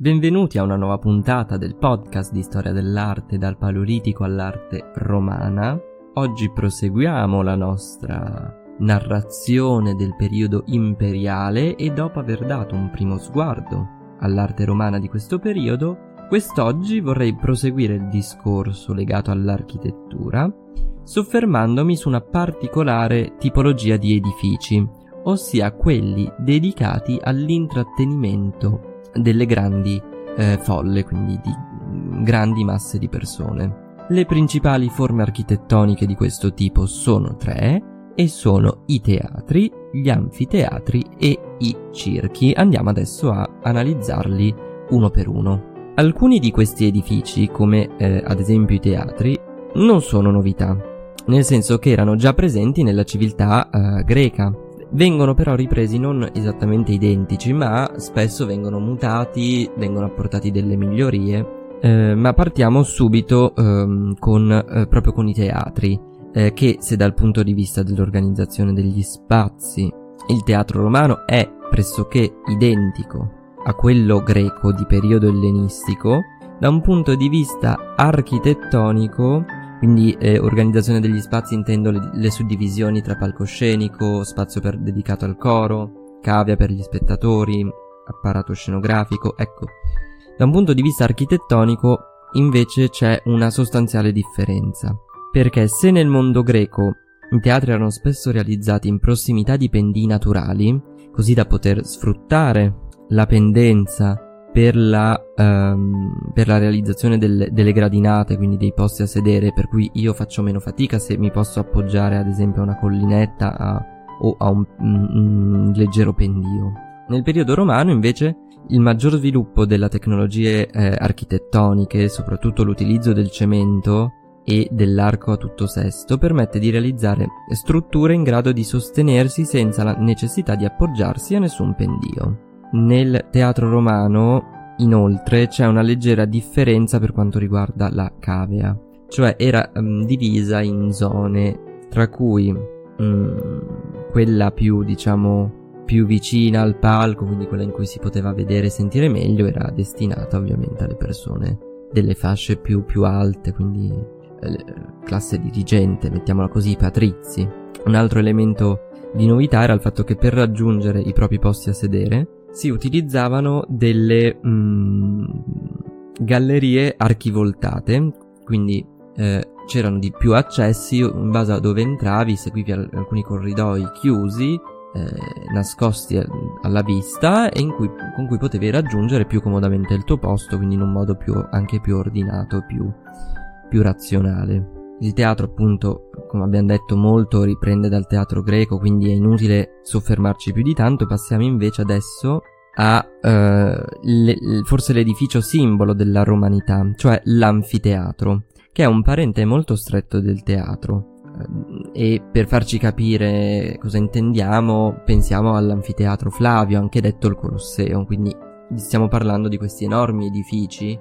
Benvenuti a una nuova puntata del podcast di storia dell'arte dal paleolitico all'arte romana. Oggi proseguiamo la nostra narrazione del periodo imperiale e dopo aver dato un primo sguardo all'arte romana di questo periodo, quest'oggi vorrei proseguire il discorso legato all'architettura, soffermandomi su una particolare tipologia di edifici, ossia quelli dedicati all'intrattenimento delle grandi eh, folle, quindi di grandi masse di persone. Le principali forme architettoniche di questo tipo sono tre e sono i teatri, gli anfiteatri e i circhi. Andiamo adesso a analizzarli uno per uno. Alcuni di questi edifici, come eh, ad esempio i teatri, non sono novità, nel senso che erano già presenti nella civiltà eh, greca. Vengono però ripresi non esattamente identici, ma spesso vengono mutati, vengono apportati delle migliorie. Eh, ma partiamo subito ehm, con, eh, proprio con i teatri, eh, che se dal punto di vista dell'organizzazione degli spazi il teatro romano è pressoché identico a quello greco di periodo ellenistico, da un punto di vista architettonico quindi eh, organizzazione degli spazi intendo le, le, suddivisioni tra palcoscenico, spazio per, dedicato al coro, cavia per gli spettatori, apparato scenografico, ecco. Da un punto di vista architettonico invece c'è una sostanziale differenza, perché se nel mondo greco i teatri erano spesso realizzati in prossimità di pendii naturali, così da poter sfruttare la pendenza per la, um, per la realizzazione del, delle gradinate, quindi dei posti a sedere, per cui io faccio meno fatica se mi posso appoggiare ad esempio a una collinetta a, o a un, un, un leggero pendio. Nel periodo romano invece il maggior sviluppo delle tecnologie eh, architettoniche, soprattutto l'utilizzo del cemento e dell'arco a tutto sesto, permette di realizzare strutture in grado di sostenersi senza la necessità di appoggiarsi a nessun pendio. Nel teatro romano, inoltre, c'è una leggera differenza per quanto riguarda la cavea, cioè era um, divisa in zone, tra cui um, quella più, diciamo, più vicina al palco, quindi quella in cui si poteva vedere e sentire meglio, era destinata ovviamente alle persone delle fasce più, più alte, quindi eh, classe dirigente, mettiamola così, patrizi. Un altro elemento di novità era il fatto che per raggiungere i propri posti a sedere si utilizzavano delle mm, gallerie archivoltate, quindi eh, c'erano di più accessi in base a dove entravi, seguivi al- alcuni corridoi chiusi, eh, nascosti alla vista e cui, con cui potevi raggiungere più comodamente il tuo posto, quindi in un modo più, anche più ordinato, più, più razionale. Il teatro, appunto, come abbiamo detto, molto riprende dal teatro greco, quindi è inutile soffermarci più di tanto. Passiamo invece adesso a uh, le, forse l'edificio simbolo della romanità, cioè l'anfiteatro, che è un parente molto stretto del teatro. E per farci capire cosa intendiamo, pensiamo all'anfiteatro Flavio, anche detto il Colosseo, quindi stiamo parlando di questi enormi edifici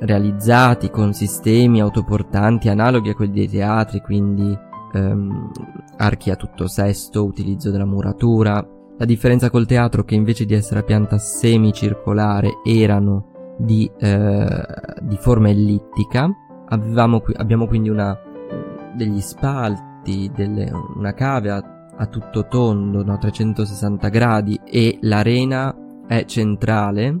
realizzati con sistemi autoportanti analoghi a quelli dei teatri, quindi ehm, archi a tutto sesto, utilizzo della muratura. La differenza col teatro che invece di essere a pianta semicircolare erano di, eh, di forma ellittica. Qui, abbiamo quindi una, degli spalti, delle, una cave a, a tutto tondo, no, 360 gradi e l'arena è centrale,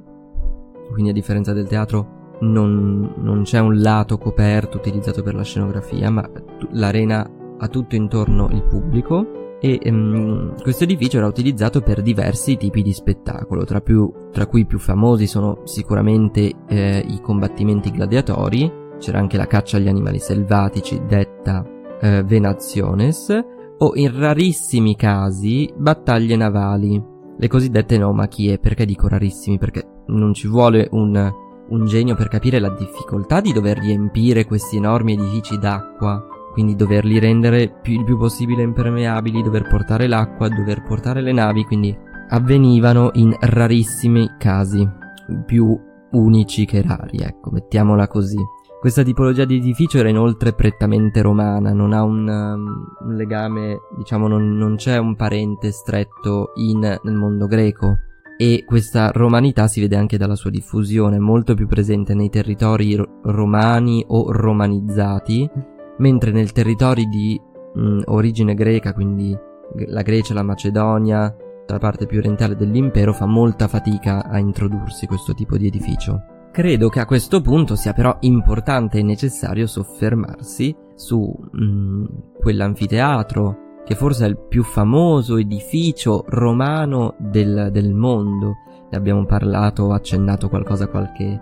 quindi a differenza del teatro non, non c'è un lato coperto utilizzato per la scenografia, ma l'arena ha tutto intorno il pubblico e um, questo edificio era utilizzato per diversi tipi di spettacolo, tra, più, tra cui i più famosi sono sicuramente eh, i combattimenti gladiatori, c'era anche la caccia agli animali selvatici detta eh, venationes o in rarissimi casi battaglie navali, le cosiddette nomachie, perché dico rarissimi? Perché non ci vuole un un genio per capire la difficoltà di dover riempire questi enormi edifici d'acqua, quindi doverli rendere più, il più possibile impermeabili, dover portare l'acqua, dover portare le navi, quindi avvenivano in rarissimi casi, più unici che rari, ecco, mettiamola così. Questa tipologia di edificio era inoltre prettamente romana, non ha un, um, un legame, diciamo, non, non, c'è un parente stretto in, nel mondo greco e questa romanità si vede anche dalla sua diffusione, molto più presente nei territori ro- romani o romanizzati, mentre nei territori di mh, origine greca, quindi la Grecia, la Macedonia, la parte più orientale dell'impero, fa molta fatica a introdursi questo tipo di edificio. Credo che a questo punto sia però importante e necessario soffermarsi su mh, quell'anfiteatro che forse è il più famoso edificio romano del, del mondo. Ne abbiamo parlato, accennato qualcosa qualche, eh,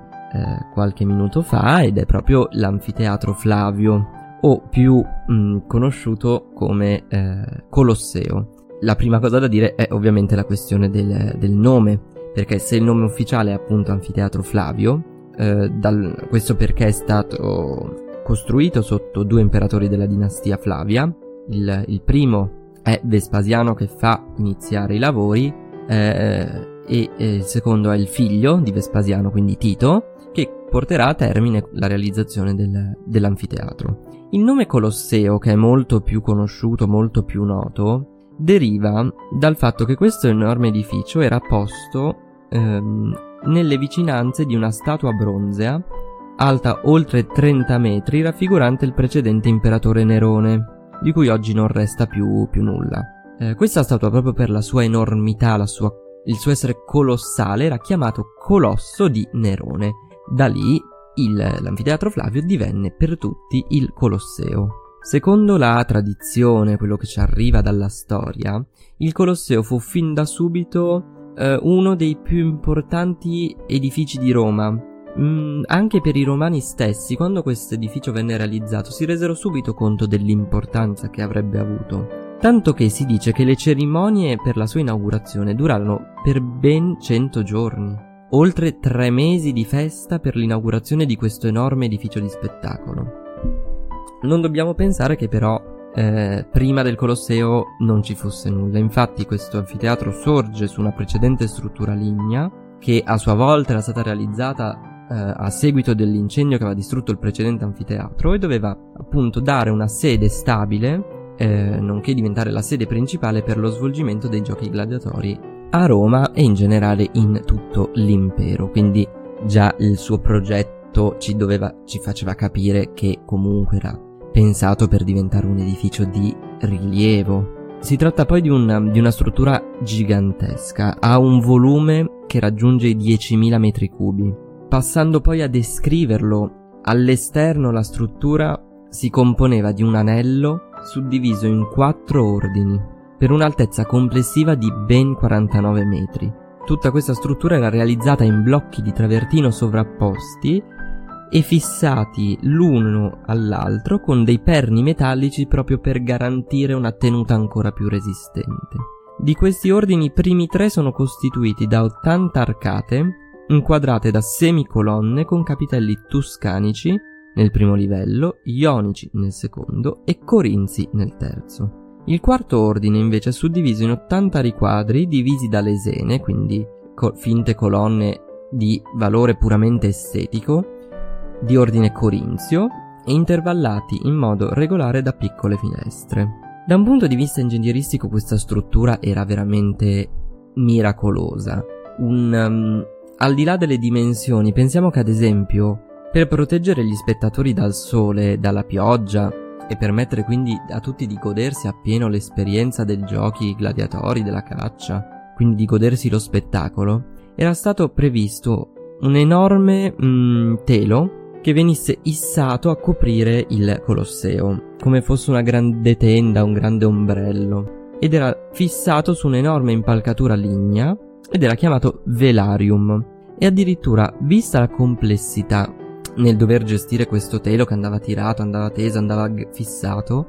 qualche minuto fa ed è proprio l'anfiteatro Flavio o più mh, conosciuto come eh, Colosseo. La prima cosa da dire è ovviamente la questione del, del nome, perché se il nome ufficiale è appunto Anfiteatro Flavio, eh, dal, questo perché è stato costruito sotto due imperatori della dinastia Flavia, il, il primo è Vespasiano che fa iniziare i lavori eh, e eh, il secondo è il figlio di Vespasiano, quindi Tito, che porterà a termine la realizzazione del, dell'anfiteatro. Il nome Colosseo, che è molto più conosciuto, molto più noto, deriva dal fatto che questo enorme edificio era posto ehm, nelle vicinanze di una statua bronzea alta oltre 30 metri raffigurante il precedente imperatore Nerone di cui oggi non resta più, più nulla. Eh, questa statua, proprio per la sua enormità, sua, il suo essere colossale, era chiamato Colosso di Nerone. Da lì il, l'anfiteatro Flavio divenne per tutti il Colosseo. Secondo la tradizione, quello che ci arriva dalla storia, il Colosseo fu fin da subito eh, uno dei più importanti edifici di Roma, Mm, anche per i romani stessi, quando questo edificio venne realizzato, si resero subito conto dell'importanza che avrebbe avuto. Tanto che si dice che le cerimonie per la sua inaugurazione durarono per ben 100 giorni, oltre tre mesi di festa per l'inaugurazione di questo enorme edificio di spettacolo. Non dobbiamo pensare che però eh, prima del Colosseo non ci fosse nulla, infatti questo anfiteatro sorge su una precedente struttura lignea che a sua volta era stata realizzata a seguito dell'incendio che aveva distrutto il precedente anfiteatro e doveva appunto dare una sede stabile, eh, nonché diventare la sede principale per lo svolgimento dei giochi gladiatori a Roma e in generale in tutto l'impero. Quindi già il suo progetto ci, doveva, ci faceva capire che comunque era pensato per diventare un edificio di rilievo. Si tratta poi di una, di una struttura gigantesca, ha un volume che raggiunge i 10.000 metri cubi, Passando poi a descriverlo, all'esterno la struttura si componeva di un anello suddiviso in quattro ordini, per un'altezza complessiva di ben 49 metri. Tutta questa struttura era realizzata in blocchi di travertino sovrapposti e fissati l'uno all'altro con dei perni metallici proprio per garantire una tenuta ancora più resistente. Di questi ordini i primi tre sono costituiti da 80 arcate inquadrate da semicolonne con capitelli tuscanici nel primo livello, ionici nel secondo e corinzi nel terzo. Il quarto ordine invece è suddiviso in 80 riquadri divisi da lesene, quindi co- finte colonne di valore puramente estetico, di ordine corinzio e intervallati in modo regolare da piccole finestre. Da un punto di vista ingegneristico questa struttura era veramente miracolosa, un, um, al di là delle dimensioni, pensiamo che ad esempio, per proteggere gli spettatori dal sole, dalla pioggia e permettere quindi a tutti di godersi appieno l'esperienza dei giochi gladiatori, della caccia, quindi di godersi lo spettacolo, era stato previsto un enorme mm, telo che venisse issato a coprire il Colosseo, come fosse una grande tenda, un grande ombrello, ed era fissato su un'enorme impalcatura lignea ed era chiamato Velarium. E addirittura, vista la complessità nel dover gestire questo telo che andava tirato, andava teso, andava fissato,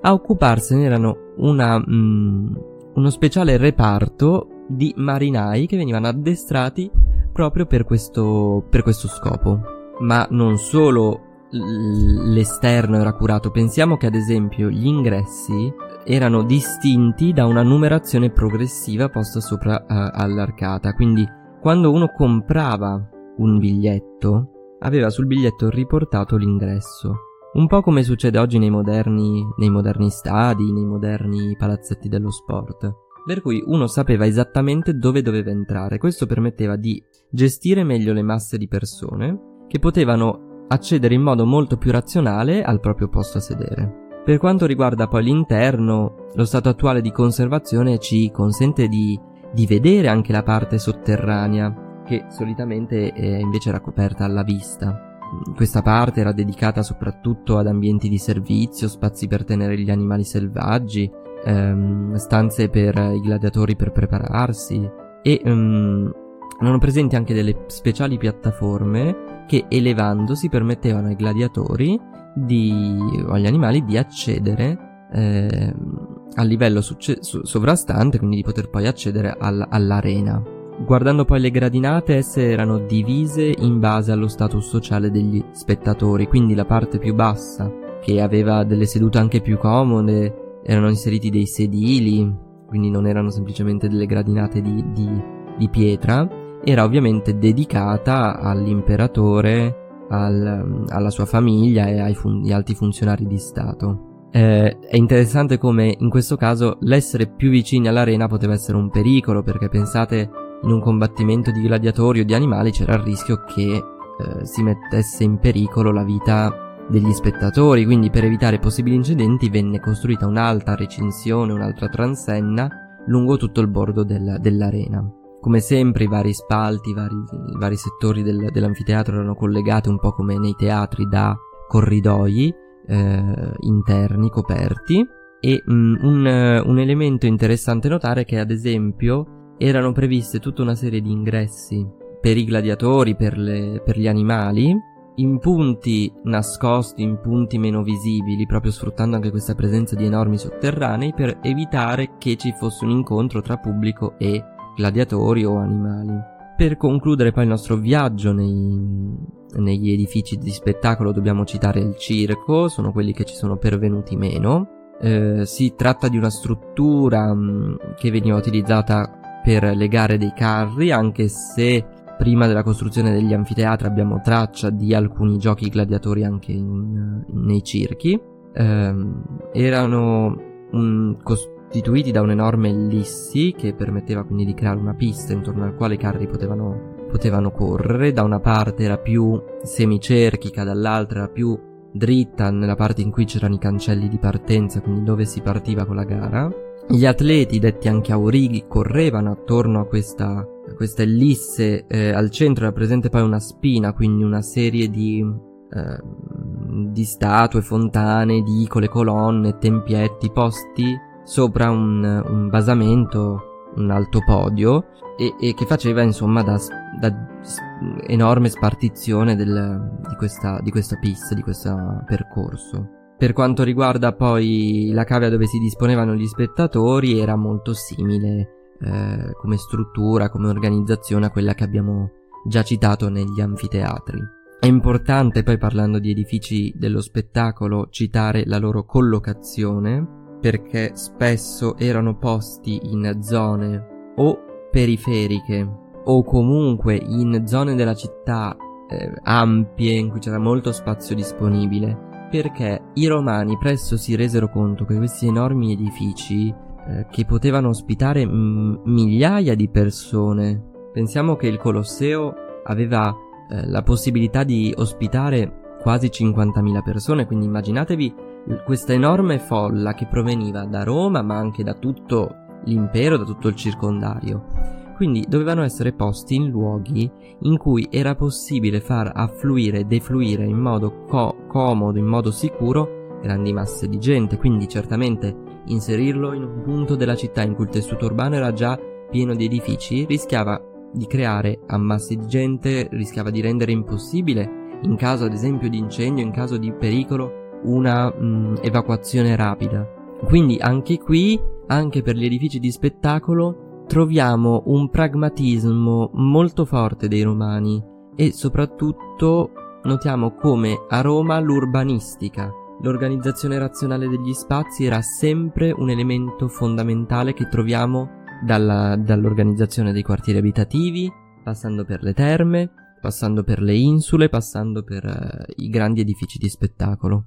a occuparsene erano una, mm, uno speciale reparto di marinai che venivano addestrati proprio per questo, per questo scopo. Ma non solo l'esterno era curato, pensiamo che ad esempio gli ingressi erano distinti da una numerazione progressiva posta sopra uh, all'arcata, quindi quando uno comprava un biglietto, aveva sul biglietto riportato l'ingresso. Un po' come succede oggi nei moderni, nei moderni stadi, nei moderni palazzetti dello sport. per cui uno sapeva esattamente dove doveva entrare. Questo permetteva di gestire meglio le masse di persone che potevano accedere in modo molto più razionale al proprio posto a sedere. Per quanto riguarda poi l'interno, lo stato attuale di conservazione ci consente di, di vedere anche la parte sotterranea, che solitamente è invece era coperta alla vista. Questa parte era dedicata soprattutto ad ambienti di servizio, spazi per tenere gli animali selvaggi, ehm, stanze per i gladiatori per prepararsi e ehm, erano presenti anche delle speciali piattaforme che elevandosi permettevano ai gladiatori di, o agli animali di accedere eh, al livello succe- sovrastante, quindi di poter poi accedere all- all'arena. Guardando poi le gradinate, esse erano divise in base allo status sociale degli spettatori, quindi la parte più bassa, che aveva delle sedute anche più comode, erano inseriti dei sedili, quindi non erano semplicemente delle gradinate di, di, di pietra, era ovviamente dedicata all'imperatore al, alla sua famiglia e ai fun- alti funzionari di Stato. Eh, è interessante come in questo caso l'essere più vicini all'arena poteva essere un pericolo, perché pensate in un combattimento di gladiatori o di animali c'era il rischio che eh, si mettesse in pericolo la vita degli spettatori, quindi per evitare possibili incidenti venne costruita un'alta recinzione, un'altra transenna lungo tutto il bordo del, dell'arena. Come sempre i vari spalti, i vari, i vari settori del, dell'anfiteatro erano collegati un po' come nei teatri da corridoi eh, interni coperti. E mh, mm, un, un elemento interessante notare è che ad esempio erano previste tutta una serie di ingressi per i gladiatori, per, le, per gli animali, in punti nascosti, in punti meno visibili, proprio sfruttando anche questa presenza di enormi sotterranei per evitare che ci fosse un incontro tra pubblico e gladiatori o animali. Per concludere poi il nostro viaggio nei, negli edifici di spettacolo dobbiamo citare il circo, sono quelli che ci sono pervenuti meno. Eh, si tratta di una struttura mh, mm, che veniva utilizzata per le gare dei carri, anche se prima della costruzione degli anfiteatri abbiamo traccia di alcuni giochi gladiatori anche in, in, nei circhi. Eh, erano un, cos- costituiti da un'enorme ellissi che permetteva quindi di creare una pista intorno alla quale i carri potevano, potevano correre. Da una parte era più semicerchica, dall'altra era più dritta nella parte in cui c'erano i cancelli di partenza, quindi dove si partiva con la gara. Gli atleti, detti anche aurighi, correvano attorno a questa, a questa ellisse. Eh, al centro era presente poi una spina, quindi una serie di, eh, di statue, fontane, edicole, colonne, tempietti, posti sopra un, un basamento, un alto podio e, e che faceva insomma da, da enorme spartizione del, di, questa, di questa pista, di questo percorso. Per quanto riguarda poi la cavea dove si disponevano gli spettatori era molto simile eh, come struttura, come organizzazione a quella che abbiamo già citato negli anfiteatri. È importante poi parlando di edifici dello spettacolo citare la loro collocazione perché spesso erano posti in zone o periferiche o comunque in zone della città eh, ampie in cui c'era molto spazio disponibile perché i romani presto si resero conto che questi enormi edifici eh, che potevano ospitare m- migliaia di persone. Pensiamo che il Colosseo aveva eh, la possibilità di ospitare quasi 50.000 persone quindi immaginatevi questa enorme folla che proveniva da Roma ma anche da tutto l'impero, da tutto il circondario. Quindi dovevano essere posti in luoghi in cui era possibile far affluire e defluire in modo co- comodo, in modo sicuro, grandi masse di gente. Quindi certamente inserirlo in un punto della città in cui il tessuto urbano era già pieno di edifici rischiava di creare ammassi di gente, rischiava di rendere impossibile, in caso ad esempio di incendio, in caso di pericolo, una mh, mm, evacuazione rapida. Quindi anche qui, anche per gli edifici di spettacolo, troviamo un pragmatismo molto forte dei romani e soprattutto notiamo come a Roma l'urbanistica, l'organizzazione razionale degli spazi era sempre un elemento fondamentale che troviamo dalla, dall'organizzazione dei quartieri abitativi, passando per le terme, passando per le insule, passando per uh, i grandi edifici di spettacolo.